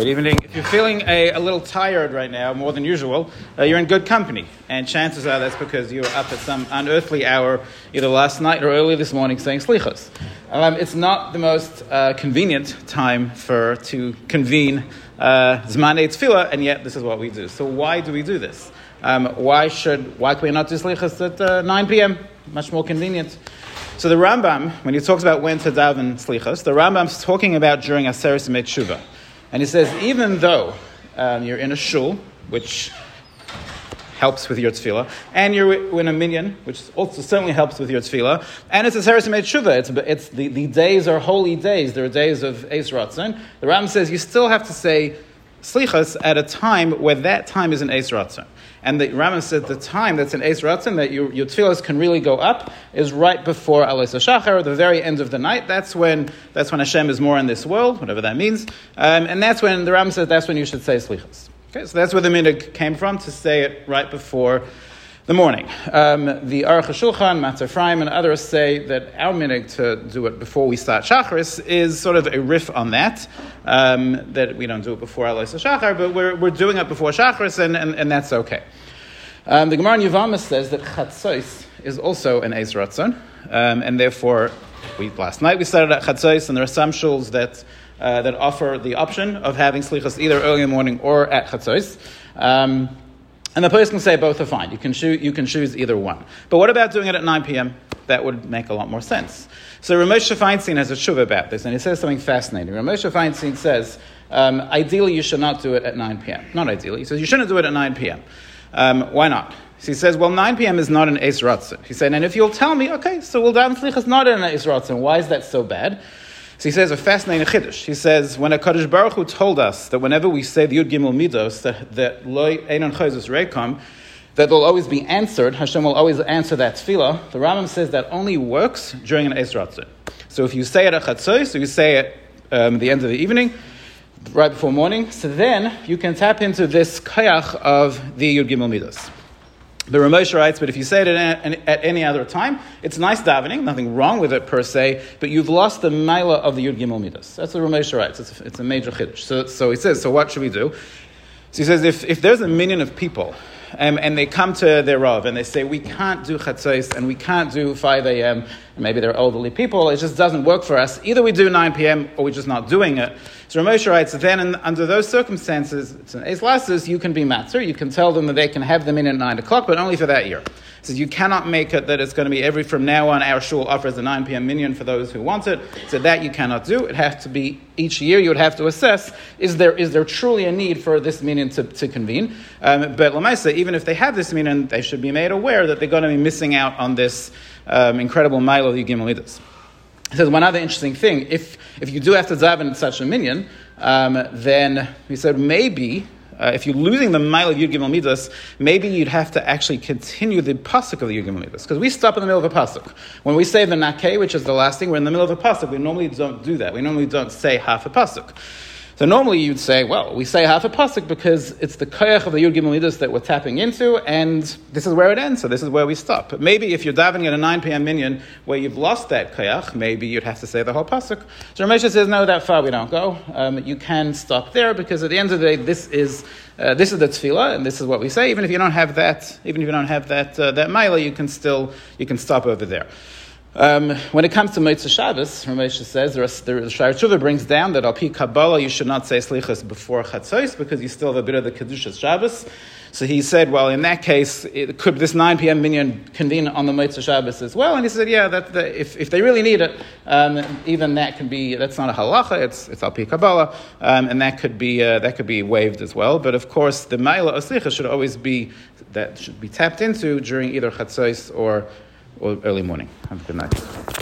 Good evening. If you're feeling a, a little tired right now, more than usual, uh, you're in good company. And chances are that's because you were up at some unearthly hour, either last night or early this morning, saying slichas. Um, it's not the most uh, convenient time for to convene uh, Zmanei Tefillah, and yet this is what we do. So why do we do this? Um, why should why can we not do slichas at uh, 9 p.m.? Much more convenient. So the Rambam, when he talks about when to daven slichas, the Rambam's talking about during Aseres Tshuva. And he says, even though um, you're in a shul, which helps with your tefillah, and you're in a minyan, which also certainly helps with your tefillah, and it's a Sarasim Tshuva, it's, it's the, the days are holy days, there are days of Eis Ratzon. The Ram says you still have to say slichas at a time where that time is an Ratzon. And the Rambam said the time that's an Ratzon, that your, your can really go up, is right before Alis Shachar, the very end of the night. That's when, that's when Hashem is more in this world, whatever that means. Um, and that's when, the Rambam says that's when you should say Slichas. Okay, so that's where the minhag came from, to say it right before the morning. Um, the Aruch HaShulchan, Mateh Ephraim, and others say that our minhag to do it before we start Shacharis is sort of a riff on that, um, that we don't do it before Alois Shachar, but we're, we're doing it before Shacharis, and, and, and that's okay. Um, the Gemara in Yevamos says that Chatzos is also an Eis Ratzon, um, and therefore, we, last night we started at Chatzos, and there are some shuls that, uh, that offer the option of having Slichas either early in the morning or at Chatzos. And the person can say both are fine. You can, choose, you can choose either one. But what about doing it at 9 p.m.? That would make a lot more sense. So Rav Moshe Feinstein has a shuva about this, and he says something fascinating. Rav Moshe Feinstein says, um, ideally you should not do it at 9 p.m. Not ideally. He says you shouldn't do it at 9 p.m. Um, why not? So he says, well, 9 p.m. is not an Eis Ratzon. He said, and if you'll tell me, okay, so we'll daven Slichas not an Eis Ratzon. Why is that so bad? So he says a fascinating chiddush. He says when HaKadosh Baruch Hu told us that whenever we say the Yud Gimel Midos that that loy einon chayzus reikam, that they'll always be answered. Hashem will always answer that tefillah. The Rambam says that only works during an Eis So if you say it at Chatzos, so you say it um, at the end of the evening, right before morning, so then you can tap into this koyach of the Yud Gimel Midos. The Ramesh writes, but if you say it at, any other time, it's nice davening, nothing wrong with it per se, but you've lost the mila of the Yud Gimel Midos. That's what Ramesh writes. It's a, it's a major chiddush. So, so he says, so what should we do? So he says, if, if there's a minyan of people um, and they come to their Rav and they say, we can't do chatzos and we can't do 5 a.m., maybe they're elderly people, it just doesn't work for us. Either we do 9 p.m. or we're just not doing it. So Rav Moshe writes, then in, under those circumstances, it's an Eis you can be matzah, you can tell them that they can have them in at 9 o'clock, but only for that year. So you cannot make it that it's going to be every, from now on, our shul offers a 9 p.m. minyan for those who want it. So that you cannot do. It has to be each year you would have to assess, is there, is there truly a need for this minyan to, to convene? Um, but Lamaisa, even if they have this minyan, they should be made aware that they're going to be missing out on this um, incredible of the Gimelidas. He says one other interesting thing: if if you do have to daven in such a minyan, um, then he said maybe uh, if you're losing the mile of Yud Gimel Midos, maybe you'd have to actually continue the pasuk of the Yud Gimel Midos. Because we stop in the middle of a pasuk. When we say the Nakeh, which is the last thing, we're in the middle of a pasuk. We normally don't do that. We normally don't say half a pasuk. So normally you'd say, well, we say half a pasuk because it's the koyach of the Yud Gimel that we're tapping into, and this is where it ends, so this is where we stop. But maybe if you're davening at a 9 p.m. minyan where you've lost that koyach, maybe you'd have to say the whole pasuk. So Rav Moshe says, no, that far we don't go. Um, you can stop there because at the end of the day, this is uh, this is the tefillah, and this is what we say. Even if you don't have that, even if you don't have that uh, that mila, you can still you can stop over there. Um, when it comes to Motzei Shabbos, Rav Moshe says, the, the, the Shara brings down that al pi Kabbalah you should not say Slichas before Chatzos because you still have a bit of the Kedushas Shabbos. So he said, well, in that case, it, could this 9 p.m. minyan convene on the Motzei Shabbos as well? And he said, yeah, that, the, if, if they really need it, um, even that can be, that's not a halacha, it's, it's al pi Kabbalah, um, and that could, be, uh, that could be waived as well. But of course, the Maila Oslicha should always be, that should be tapped into during either Chatzos or or early morning. Have a good night.